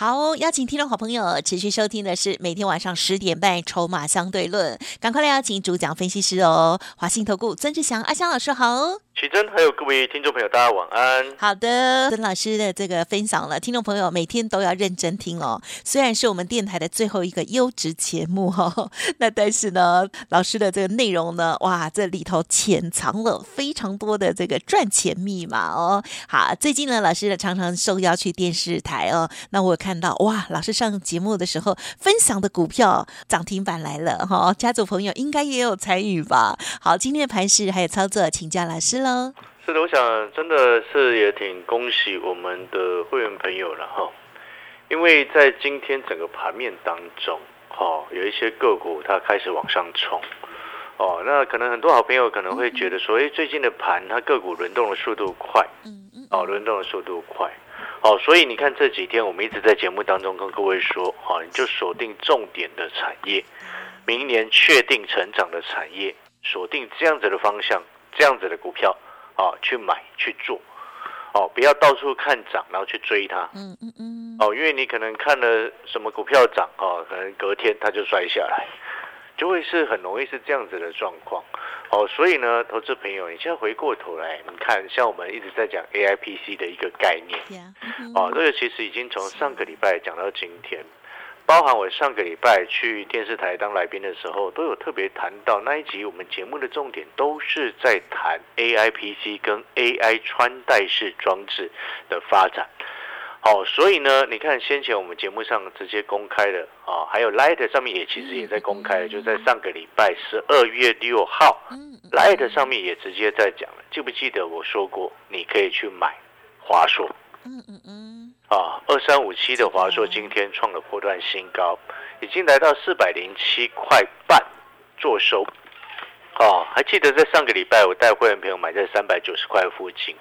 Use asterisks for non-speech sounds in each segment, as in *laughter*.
好，邀请听众好朋友持续收听的是每天晚上十点半《筹码相对论》，赶快来邀请主讲分析师哦，华信投顾曾志祥阿香老师好。启真，还有各位听众朋友，大家晚安。好的，曾老师的这个分享了，听众朋友每天都要认真听哦。虽然是我们电台的最后一个优质节目哈，*laughs* 那但是呢，老师的这个内容呢，哇，这里头潜藏了非常多的这个赚钱密码哦。好，最近呢，老师呢常常受邀去电视台哦，那我看到哇，老师上节目的时候分享的股票涨停板来了哈，家族朋友应该也有参与吧？好，今天的盘势还有操作，请教老师了。是的，我想真的是也挺恭喜我们的会员朋友了哈，因为在今天整个盘面当中，哈，有一些个股它开始往上冲，哦，那可能很多好朋友可能会觉得说，哎，最近的盘它个股轮动的速度快，嗯嗯，哦，轮动的速度快，哦，所以你看这几天我们一直在节目当中跟各位说，哈，你就锁定重点的产业，明年确定成长的产业，锁定这样子的方向。这样子的股票，哦，去买去做，哦，不要到处看涨，然后去追它，嗯嗯嗯，哦，因为你可能看了什么股票涨，哦，可能隔天它就摔下来，就会是很容易是这样子的状况，哦，所以呢，投资朋友，你现在回过头来，你看，像我们一直在讲 A I P C 的一个概念，哦，这个其实已经从上个礼拜讲到今天。包含我上个礼拜去电视台当来宾的时候，都有特别谈到那一集，我们节目的重点都是在谈 A I P C 跟 A I 穿戴式装置的发展。好，所以呢，你看先前我们节目上直接公开的啊，还有 Light 上面也其实也在公开，就在上个礼拜十二月六号，Light 上面也直接在讲了。记不记得我说过，你可以去买华硕？嗯嗯嗯，啊，二三五七的华硕今天创了波段新高，已经来到四百零七块半做收。哦，还记得在上个礼拜我带会员朋友买在三百九十块附近，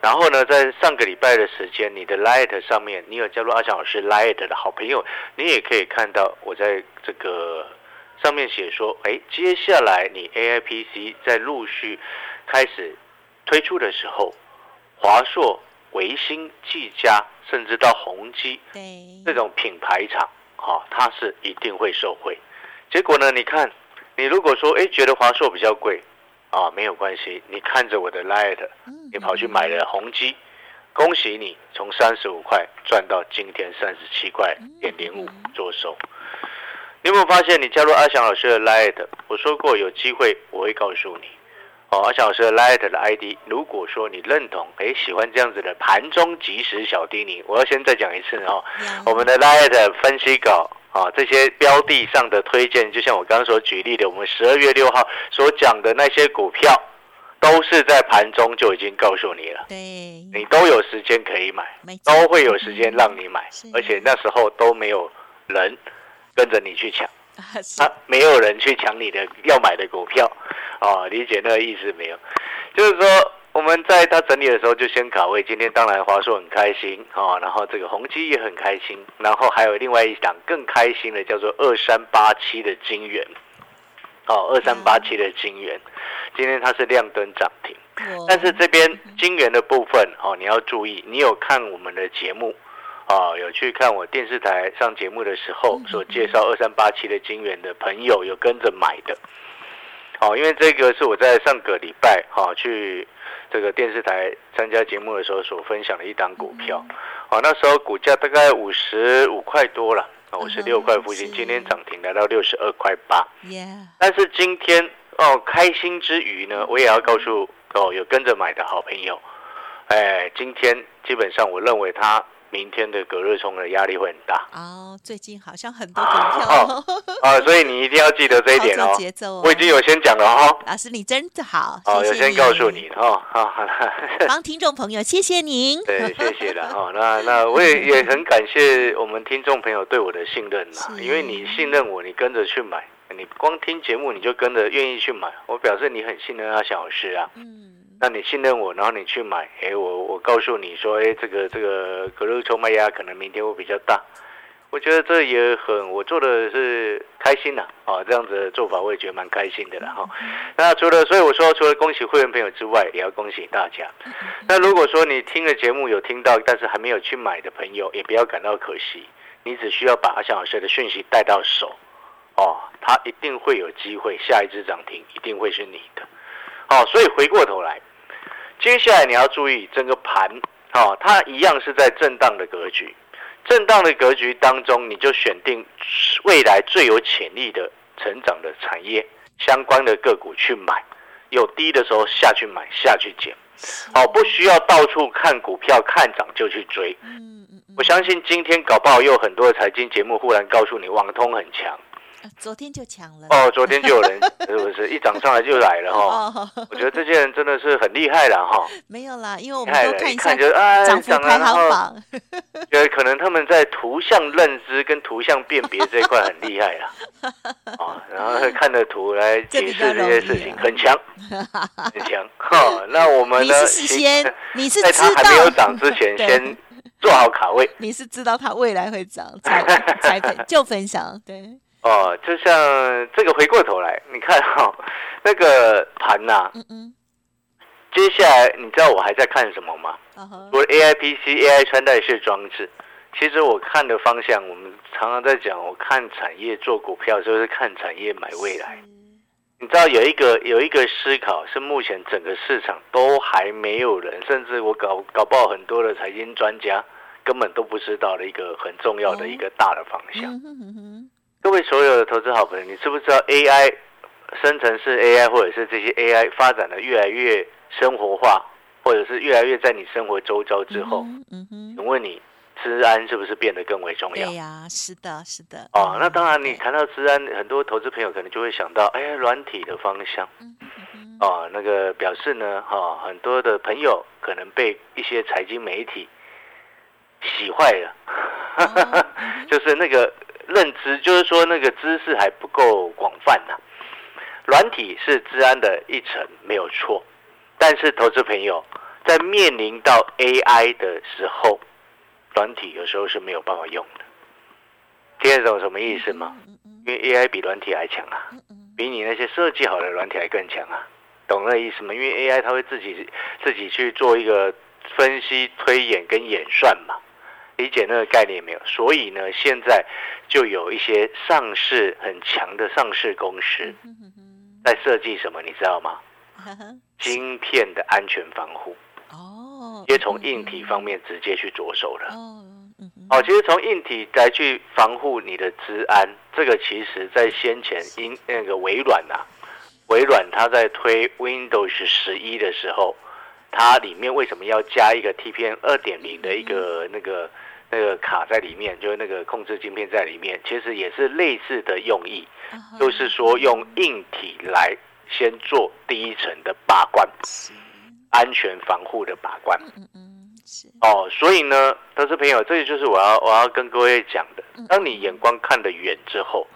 然后呢，在上个礼拜的时间，你的 Light 上面，你有加入阿强老师 Light 的好朋友，你也可以看到我在这个上面写说，哎，接下来你 AIPC 在陆续开始推出的时候，华硕。维新、技嘉，甚至到宏基，这种品牌厂，哈，它是一定会受惠。结果呢？你看，你如果说，哎，觉得华硕比较贵，啊，没有关系，你看着我的 Light，你跑去买了宏基，恭喜你，从三十五块赚到今天三十七块点零五做收。你有没有发现，你加入阿翔老师的 Light？我说过，有机会我会告诉你。阿翔老师的 Light 的 ID，如果说你认同，哎，喜欢这样子的盘中即时小叮咛，我要先再讲一次哦。我们的 Light 分析稿啊，这些标的上的推荐，就像我刚刚所举例的，我们十二月六号所讲的那些股票，都是在盘中就已经告诉你了。对，你都有时间可以买，都会有时间让你买，而且那时候都没有人跟着你去抢。*laughs* 啊，没有人去抢你的要买的股票，哦，理解那个意思没有？就是说我们在他整理的时候就先卡位，今天当然华硕很开心哦，然后这个宏基也很开心，然后还有另外一档更开心的叫做二三八七的金元，哦，二三八七的金元，今天它是亮灯涨停，但是这边金元的部分哦，你要注意，你有看我们的节目。啊，有去看我电视台上节目的时候所介绍二三八七的金元的朋友，有跟着买的。哦，因为这个是我在上个礼拜哈去这个电视台参加节目的时候所分享的一档股票。好，那时候股价大概五十五块多了，五十六块附近，今天涨停来到六十二块八。但是今天哦，开心之余呢，我也要告诉哦有跟着买的好朋友，哎，今天基本上我认为它。明天的隔日冲的压力会很大哦。最近好像很多股票啊，所以你一定要记得这一点哦。节奏，我已经有先讲了哈。老师，你真的好，哦，有先告诉你哦。好，帮听众朋友，谢谢您。对，谢谢的哈。那那我也也很感谢我们听众朋友对我的信任呐，因为你信任我，你跟着去买，你光听节目你就跟着愿意去买，我表示你很信任阿小老师啊。嗯。那你信任我，然后你去买，哎，我我告诉你说，哎，这个这个格鲁冲卖压可能明天会比较大。我觉得这也很，我做的是开心呐啊，这样子的做法我也觉得蛮开心的了哈。那除了，所以我说除了恭喜会员朋友之外，也要恭喜大家。那如果说你听了节目有听到，但是还没有去买的朋友，也不要感到可惜，你只需要把阿翔老师的讯息带到手，哦，他一定会有机会，下一只涨停一定会是你的。好，所以回过头来，接下来你要注意整个盘，好，它一样是在震荡的格局。震荡的格局当中，你就选定未来最有潜力的成长的产业相关的个股去买，有低的时候下去买，下去捡，好，不需要到处看股票看涨就去追。我相信今天搞不好又有很多的财经节目忽然告诉你网通很强。*laughs* 昨天就抢了哦，昨天就有人是不是一涨上来就来了哈？我觉得这些人真的是很厉害了哈。没有啦，因为我们都看一下涨幅排行榜，*laughs* 觉得可能他们在图像认知跟图像辨别这一块很厉害啦。啊，*laughs* 然后看着图来解释这些事情，很强，很强哈。那我们呢？你是先，你是在它还没有涨之前先做好卡位。你是知道它未来会涨才才就分享对。哦，就像这个回过头来，你看哈，*laughs* 那个盘呐，嗯嗯，接下来你知道我还在看什么吗？我 A I P C A I 穿戴式装置，其实我看的方向，我们常常在讲，我看产业做股票就是看产业买未来。你知道有一个有一个思考是目前整个市场都还没有人，甚至我搞搞不好很多的财经专家根本都不知道的一个很重要的一个大的方向。各位所有的投资好朋友，你知不知道 AI 生成式 AI 或者是这些 AI 发展的越来越生活化，或者是越来越在你生活周遭之后，嗯哼，请问你治安是不是变得更为重要？对呀，是的，是的。哦，那当然，你谈到治安，很多投资朋友可能就会想到，哎，软体的方向。哦，那个表示呢，哈，很多的朋友可能被一些财经媒体洗坏了，*laughs* 就是那个。认知就是说，那个知识还不够广泛呐。软体是治安的一层，没有错。但是，投资朋友在面临到 AI 的时候，软体有时候是没有办法用的。听得懂什么意思吗？因为 AI 比软体还强啊，比你那些设计好的软体还更强啊。懂那意思吗？因为 AI 它会自己自己去做一个分析、推演跟演算嘛。理解那个概念没有？所以呢，现在就有一些上市很强的上市公司，在设计什么，你知道吗？*laughs* 晶片的安全防护哦，也从硬体方面直接去着手了哦。哦，其实从硬体来去防护你的治安，这个其实在先前因那个微软呐，微软它在推 Windows 十一的时候，它里面为什么要加一个 TPM 二点零的一个那个？那个卡在里面，就是那个控制晶片在里面，其实也是类似的用意，就是说用硬体来先做第一层的把关，安全防护的把关。嗯嗯，是哦，所以呢，投资朋友，这个就是我要我要跟各位讲的。当你眼光看得远之后，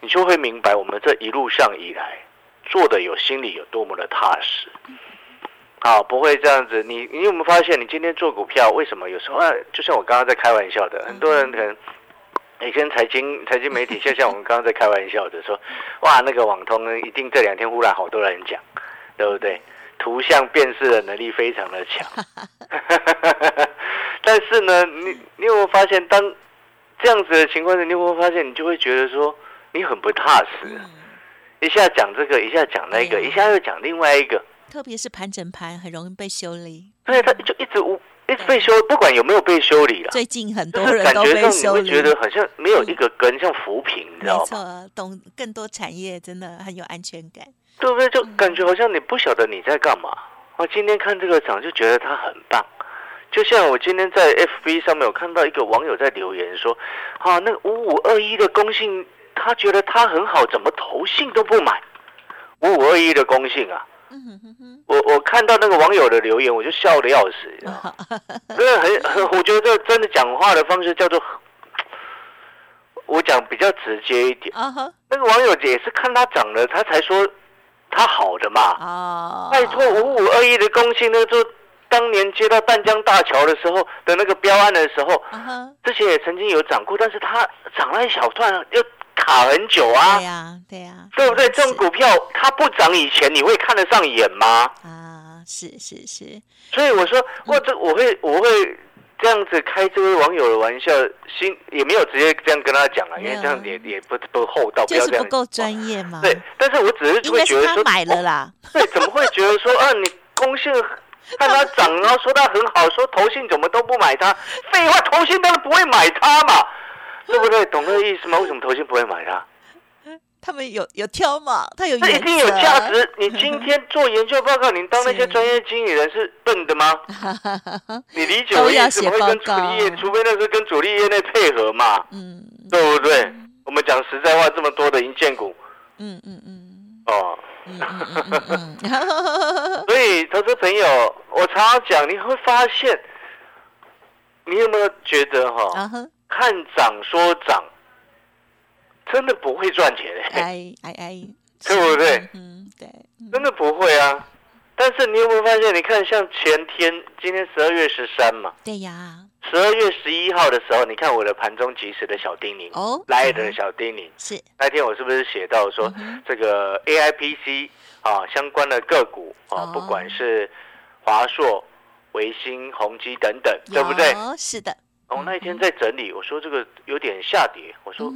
你就会明白我们这一路上以来做的有心里有多么的踏实。好，不会这样子。你你有没有发现，你今天做股票，为什么有时候啊？就像我刚刚在开玩笑的，很多人可能你跟财经 *laughs* 财经媒体，就像我们刚刚在开玩笑的说，*laughs* 哇，那个网通呢一定这两天忽然好多人讲，对不对？图像辨识的能力非常的强。*laughs* 但是呢，你你有没有发现，当这样子的情况下，你有没有发现，你就会觉得说，你很不踏实，一下讲这个，一下讲那个，一下又讲另外一个。特别是盘整盘很容易被修理，对，它就一直无一直被修，不管有没有被修理了。最近很多人都被修理，觉得好像没有一个根，像浮萍，你知道吗？没错，懂更多产业真的很有安全感，对不对？就感觉好像你不晓得你在干嘛。我今天看这个涨就觉得它很棒，就像我今天在 FB 上面有看到一个网友在留言说：“啊，那个五五二一的公信，他觉得它很好，怎么投信都不买五五二一的公信啊？”我我看到那个网友的留言，我就笑的要死，*laughs* 真的很很，我觉得这真的讲话的方式叫做，我讲比较直接一点。那个网友也是看他涨了，他才说他好的嘛。哦，拜托，五五二一的公信，那就当年接到淡江大桥的时候的那个标案的时候，之前也曾经有涨过，但是他涨了一小段，又卡很久啊对，呀，对呀，对不对？这种是股票它不涨以前，你会看得上眼吗？啊，是是是，所以我说，我这我会我会这样子开这位网友的玩笑，心也没有直接这样跟他讲啊，因为这样也也不不厚道，不就是不要这样。够专业嘛。对，但是我只是会觉得说，买了啦。对，怎么会觉得说，啊，你公信看它涨，然后说它很好，说投信怎么都不买它？废话，投信当然不会买它嘛，对不对？懂那个意思吗？为什么投信不会买它？他们有有挑嘛，他有一定有则价值。*laughs* 你今天做研究报告，你当那些是专业经理人是笨的吗？*laughs* 你理解我意思？都要写怎么会跟主力业？除非那是跟主力业内配合嘛，嗯对不对？我们讲实在话，这么多的银建股嗯嗯嗯哦，*laughs* 所以投资朋友，我常常讲，你会发现，你有没有觉得哈，看涨说涨，真的不会赚钱的、哎 *laughs* 哎哎，对不对？嗯，对，嗯真的不会啊。但是你有没有发现？你看，像前天，今天十二月十三嘛，对呀，十二月十一号的时候，你看我的盘中即时的小叮咛，哦，来的小叮咛，是，那天我是不是写到说这个 A I P C 啊相关的个股啊哦，不管是华硕、维新、宏基等等，对不对？有？是的，哦，那一天在整理，我说这个有点下跌，我说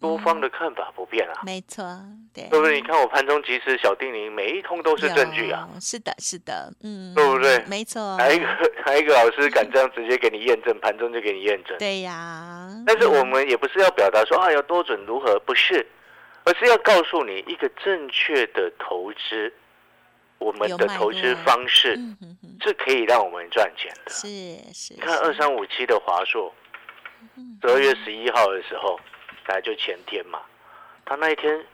多方的看法不变啊，没错，对，对不对？你看我盘中即时小叮咛，每一通都是证据啊，是的，是的，嗯，对不对？没错，还有一个还有一个老师敢这样直接给你验证，盘中就给你验证。*laughs* 对呀，但是我们也不是要表达说啊要多准如何，不是，而是要告诉你一个正确的投资，我们的投资方式是可以让我们赚钱的。是是，你看是二三五七的华硕，嗯十二月十一号的时候，大概就前天嘛，他那一天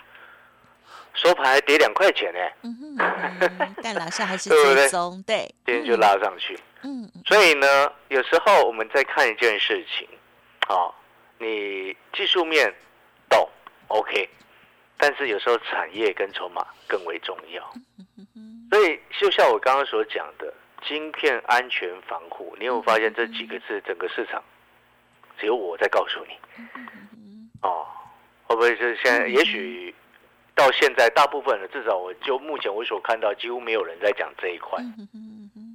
收盘还跌两块钱呢，嗯哼嗯 *laughs* 哼，但老师还是追踪，对，今天就拉上去。嗯，嗯所以呢，有时候我们在看一件事情，哦，你技术面懂 OK，但是有时候产业跟筹码更为重要。所以就像我刚刚所讲的，晶片安全防护，你有没有发现这几个字，整个市场只有我在告诉你嗯哦，会不会是现在？也许到现在，大部分的至少我就目前我所看到，几乎没有人在讲这一块。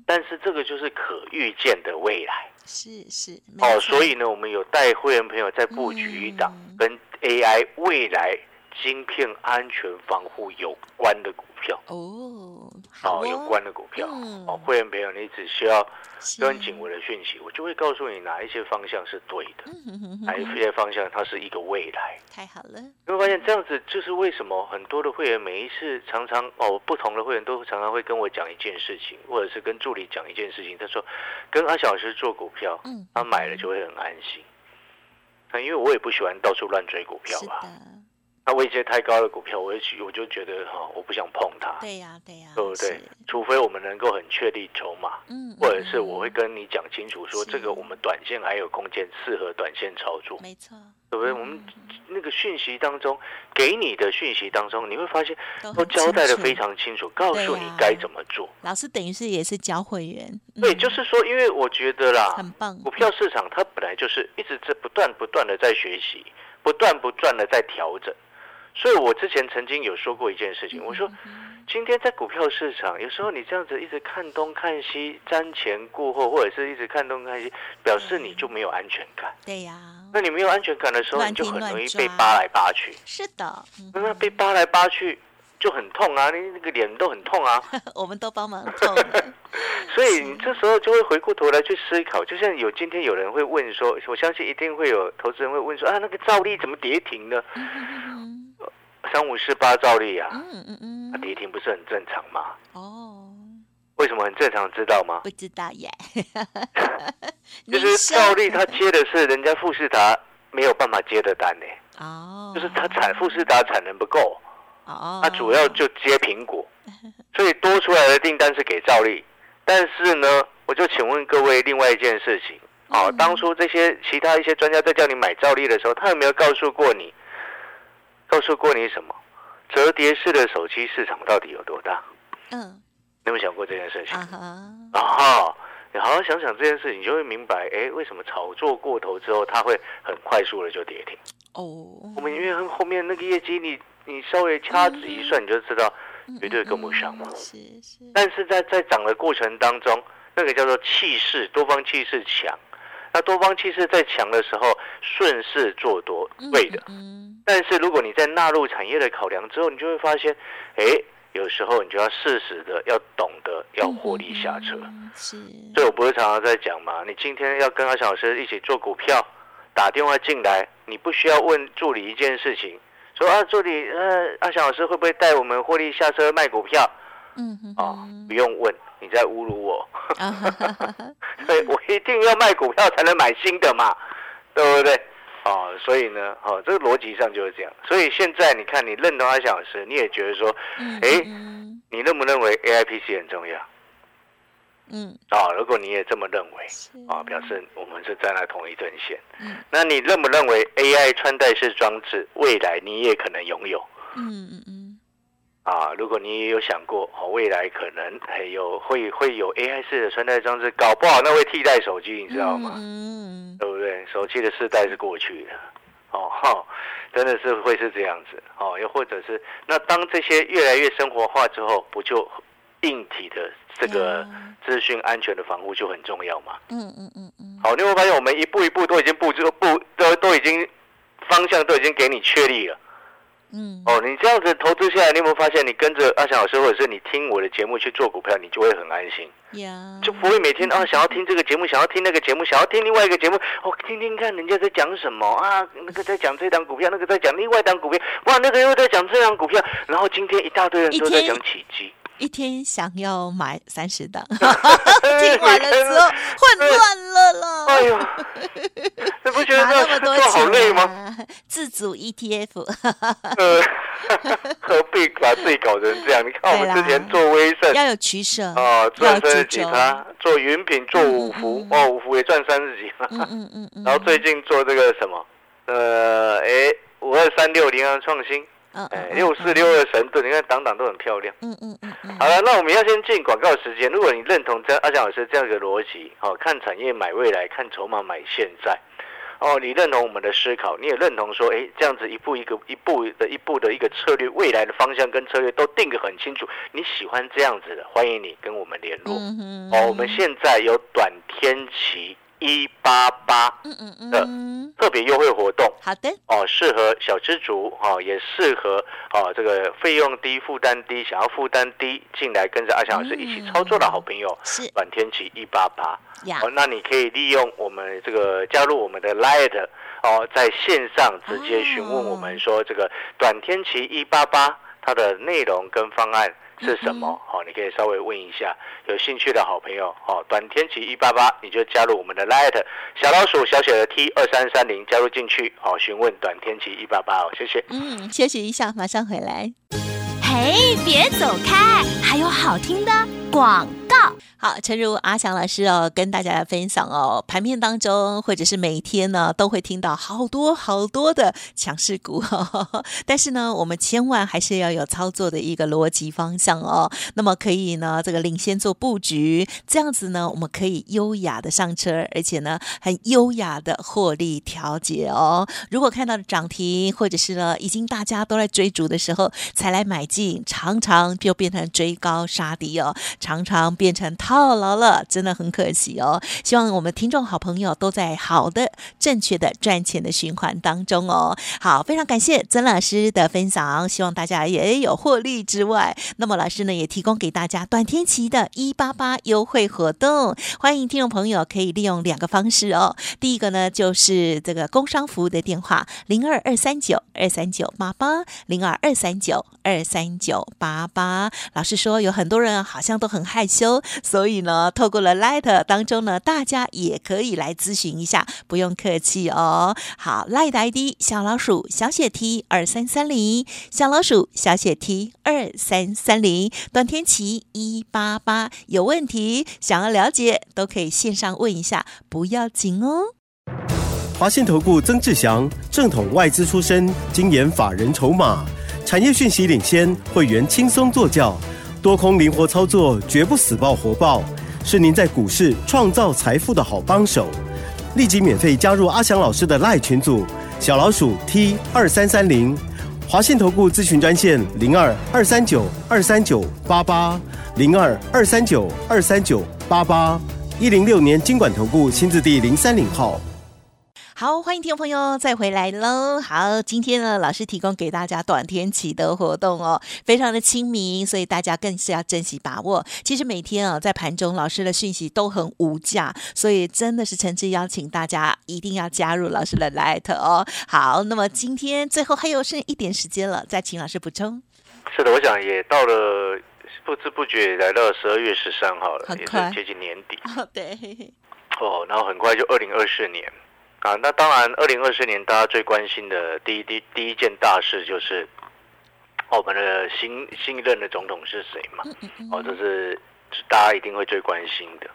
但是这个就是可预见的未来。是是，哦，所以呢，我们有带会员朋友在布局一档嗯跟 AI 未来晶片安全防护有关的股票，哦，好哦，有关的股票。嗯哦，会员朋友，你只需要是跟紧我的讯息，我就会告诉你哪一些方向是对的，嗯哼哼哪一些方向它是一个未来。太好了，你会发现这样子，就是为什么很多的会员每一次常常哦，不同的会员都常常会跟我讲一件事情，或者是跟助理讲一件事情。他说，跟阿小老师做股票，嗯，他买了就会很安心。那因为我也不喜欢到处乱追股票啊。那位阶太高的股票，我也许我就觉得哈、我不想碰它，对呀对呀，对不对？除非我们能够很确立筹码，嗯，或者是嗯我会跟你讲清楚说，是这个我们短线还有空间，适合短线操作，没错，对不对？嗯我们那个讯息当中给你的讯息当中，你会发现都交代的非常清楚，告诉你该怎么做。老师等于是也是教会员，对，嗯就是说，因为我觉得啦，很棒，股票市场它本来就是一直在不断不断的在学习，不断不断的在调整。所以我之前曾经有说过一件事情，我说嗯今天在股票市场，有时候你这样子一直看东看西，瞻前顾后，或者是一直看东看西，表示你就没有安全感。对呀，那你没有安全感的时候，你就很容易被扒来扒去。是的，嗯那被扒来扒去就很痛啊，你那个脸都很痛啊。*laughs* 我们都帮忙痛，*laughs* 所以你这时候就会回过头来去思考，就像有今天有人会问说，我相信一定会有投资人会问说啊，那个兆利怎么跌停呢？*laughs* 嗯三五四八照例啊，嗯嗯啊嗯，跌停不是很正常吗？哦，为什么很正常？知道吗？不知道耶，*laughs* 就是您说。兆利他接的是人家富士达没有办法接的单呢，哦，就是他产富士达产能不够，哦，他主要就接苹果，所以多出来的订单是给照例。但是呢，我就请问各位另外一件事情，哦，嗯。当初这些其他一些专家在叫你买照例的时候，他有没有告诉过你，告诉过你什么？折叠式的手机市场到底有多大？嗯，你有没有想过这件事情？啊哈，啊哈，你好好想想这件事情，你就会明白，哎，为什么炒作过头之后，它会很快速的就跌停？哦，我们因为后面那个业绩，你你稍微掐指一算，你就知道绝对跟不上嘛。嗯是是，但是在在涨的过程当中，那个叫做气势，多方气势强。那多方气势在强的时候，顺势做多，对的。嗯，但是如果你在纳入产业的考量之后，你就会发现，哎，有时候你就要适时的要懂得要获利下车。所以我不是常常在讲嘛，你今天要跟阿翔老师一起做股票，打电话进来，你不需要问助理一件事情，说啊，助理，呃，阿翔老师会不会带我们获利下车卖股票？嗯哼哦，不用问，你在侮辱我。啊哈哈哈哈，对，我一定要卖股票才能买新的嘛，对不对？哦，所以呢，哦，这个逻辑上就是这样。所以现在你看，你认同阿小老师，你也觉得说，嗯诶嗯你认不认为 AIPC 很重要？嗯，啊、如果你也这么认为，是啊、表示我们是站在同一阵线。嗯那你认不认为 AI 穿戴式装置未来你也可能拥有？嗯嗯嗯，啊，如果你也有想过，哦，未来可能还有会会有 AI 式的穿戴装置，搞不好那会替代手机，你知道吗？嗯对不对？手机的世代是过去的，哦哈，真的是会是这样子哦。又或者是，那当这些越来越生活化之后，不就硬体的这个嗯资讯安全的防护就很重要吗？嗯嗯嗯嗯，好，你会发现我们一步一步都已经布置布都都已经方向都已经给你确立了。嗯。哦，你这样子投资下来，你有没有发现，你跟着阿翔老师，或者是你听我的节目去做股票，你就会很安心，呀，就不会每天啊想要听这个节目，想要听那个节目，想要听另外一个节目，哦，听听看人家在讲什么啊，那个在讲这档股票，那个在讲另外一档股票，哇，那个又在讲这档股票，然后今天一大堆人都在讲起基，一天想要买三十档，*laughs* *laughs* 听完了之后混乱了啦。哎呦，*laughs* 你不觉得拿那么多这好累吗？啊？自主 ETF，呃，何必把自己搞成这样？你看我们之前做威盛。要有取舍。哦，赚要三十几趴，做云品，做五福哦，五福也赚三十几趴。嗯嗯嗯嗯。然后最近做这个什么，呃，哎，五二三六零啊，创新，六四六二神盾，你看档档都很漂亮。嗯嗯嗯嗯好了，那我们要先进广告时间。如果你认同这阿翔老师这样一个逻辑，哦，看产业买未来，看筹码买现在，哦，你认同我们的思考，你也认同说，哎，这样子一步一个一步的一步的一个策略，未来的方向跟策略都定得很清楚。你喜欢这样子的，欢迎你跟我们联络。嗯哦，我们现在有短天期一八八嗯嗯嗯。特别优惠活动。好的，哦，适合小资族哦，也适合哦这个费用低、负担低，想要负担低进来跟着阿翔老师一起操作的好朋友，是。短天期一八八，哦，那你可以利用我们这个加入我们的 Light 哦，在线上直接询问我们说这个短天期一八八它的内容跟方案。是什么？好、你可以稍微问一下有兴趣的好朋友。好、短天期一八八，你就加入我们的 Light 小老鼠小写的 T 二三三零，加入进去。好、询问短天期一八八哦，谢谢。嗯，休息一下，马上回来。嘿，别走开，还有好听的广好，诚如阿翔老师哦，跟大家来分享哦，盘面当中或者是每天呢，都会听到好多好多的强势股、*laughs* 但是呢，我们千万还是要有操作的一个逻辑方向哦。那么可以呢，这个领先做布局，这样子呢，我们可以优雅的上车，而且呢，很优雅的获利调节哦。如果看到涨停，或者是呢，已经大家都在追逐的时候才来买进，常常就变成追高杀低哦，常常变变成套牢了，真的很可惜哦。希望我们听众好朋友都在好的、正确的赚钱的循环当中哦。好，非常感谢曾老师的分享，希望大家也有获利之外，那么老师呢也提供给大家短天期的一八八优惠活动，欢迎听众朋友可以利用两个方式哦。第一个呢就是这个工商服务的电话零二二三九二三九八八零二二三九二三九八八。老师说有很多人好像都很害羞，所以呢，透过了 Light 当中呢，大家也可以来咨询一下，不用客气哦。好，Light ID 小老鼠小写 T 二三三零，小老鼠小写 T 二三三零，短天期一八八，有问题想要了解都可以线上问一下，不要紧哦。华信投顾曾志祥，正统外资出身，精研法人筹码，产业讯息领先，会员轻松做教，多空灵活操作，绝不死爆活爆，是您在股市创造财富的好帮手。立即免费加入阿翔老师的赖群组，小老鼠 T 二三三零，华信投顾咨询专线零二二三九二三九八八零二二三九二三九八八一零六年经管投顾新字第零三零号。好，欢迎听众朋友再回来喽。好，今天呢，老师提供给大家短天期的活动哦，非常的亲民，所以大家更是要珍惜把握。其实每天啊，在盘中老师的讯息都很无价，所以真的是诚挚邀请大家一定要加入老师的 Light 哦。好，那么今天最后还有剩一点时间了，再请老师补充。是的，我想也到了不知不觉来到十二月十三号了，也很快是接近年底哦，对，哦，然后很快就二零二四年啊。那当然，二零二四年大家最关心的第一第第一件大事就是、哦我们的新新任的总统是谁嘛？哦，这是大家一定会最关心的。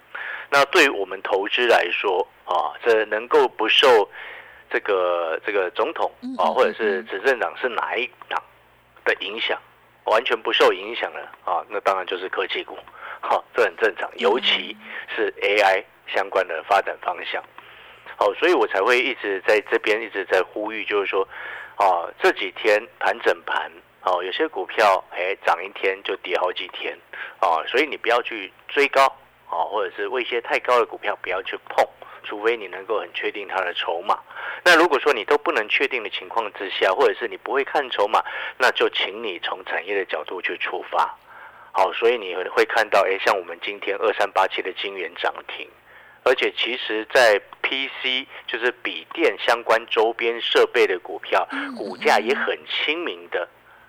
那对于我们投资来说啊，这能够不受这个这个总统啊，或者是执政党是哪一党的影响，完全不受影响的啊，那当然就是科技股，好、这很正常，尤其是 AI 相关的发展方向。好、所以我才会一直在这边一直在呼吁，就是说，啊，这几天盘整盘，哦，有些股票哎涨一天就跌好几天，哦，所以你不要去追高，哦，或者是为一些太高的股票不要去碰，除非你能够很确定它的筹码。那如果说你都不能确定的情况之下，或者是你不会看筹码，那就请你从产业的角度去出发。好，所以你会看到，哎，像我们今天二三八七的金元涨停，而且其实，在 PC 就是笔电相关周边设备的股票，股价也很亲民的，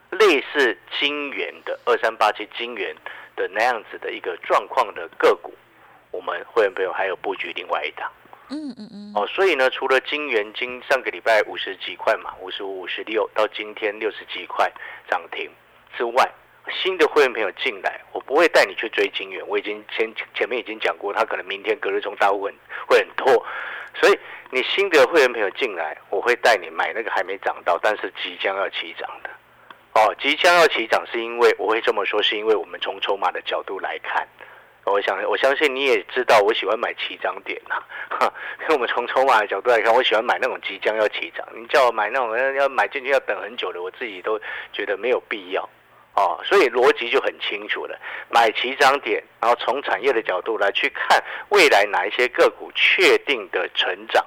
类似金元的二三八七金元的那样子的一个状况的个股，我们会员朋友还有布局另外一档。嗯嗯嗯，哦，所以呢，除了金元金上个礼拜五十几块嘛，五十五、五十六，到今天六十几块涨停之外，新的会员朋友进来，我不会带你去追金元，我已经前前面已经讲过，他可能明天隔日冲大户很会很拖，所以你新的会员朋友进来，我会带你买那个还没涨到，但是即将要起涨的。哦，即将要起涨，是因为我会这么说，是因为我们从筹码的角度来看。我想，我相信你也知道，我喜欢买起涨点呐、哈，*laughs* 因为我们从筹码的角度来看，我喜欢买那种即将要起涨。你叫我买那种要买进去要等很久的，我自己都觉得没有必要。哦，所以逻辑就很清楚了，买起涨点，然后从产业的角度来去看未来哪一些个股确定的成长，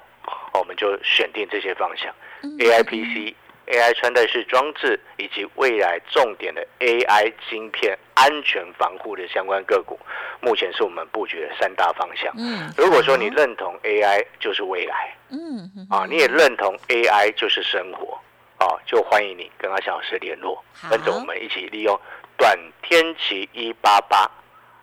哦我们就选定这些方向，AI PC。AI 穿戴式装置以及未来重点的 AI 晶片安全防护的相关个股，目前是我们布局的三大方向。嗯，如果说你认同 AI 就是未来嗯嗯啊，你也认同 AI 就是生活啊，就欢迎你跟阿翔老师联络，跟着我们一起利用短天期一八八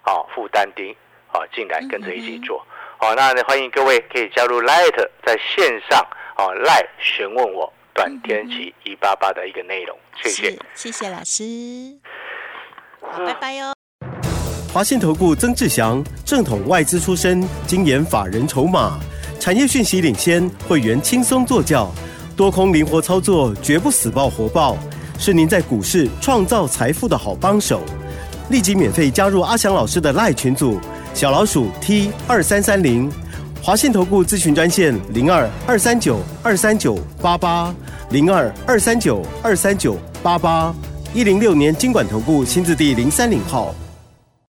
啊负担丁啊进来跟着一起做。好、那呢欢迎各位可以加入 Light 在线上啊 Light 询问我短天期一八八的一个内容，谢谢。谢谢老师，好，拜拜哟。华信投顾曾志祥，正统外资出身，精研法人筹码，产业讯息领先，会员轻松做教，多空灵活操作，绝不死爆活爆，是您在股市创造财富的好帮手。立即免费加入阿翔老师的赖群组，小老鼠 T 二三三零，华信投顾咨询专线零二二三九二三九八八零二二三九二三九八八一零六年经管投顾新字第零三零号。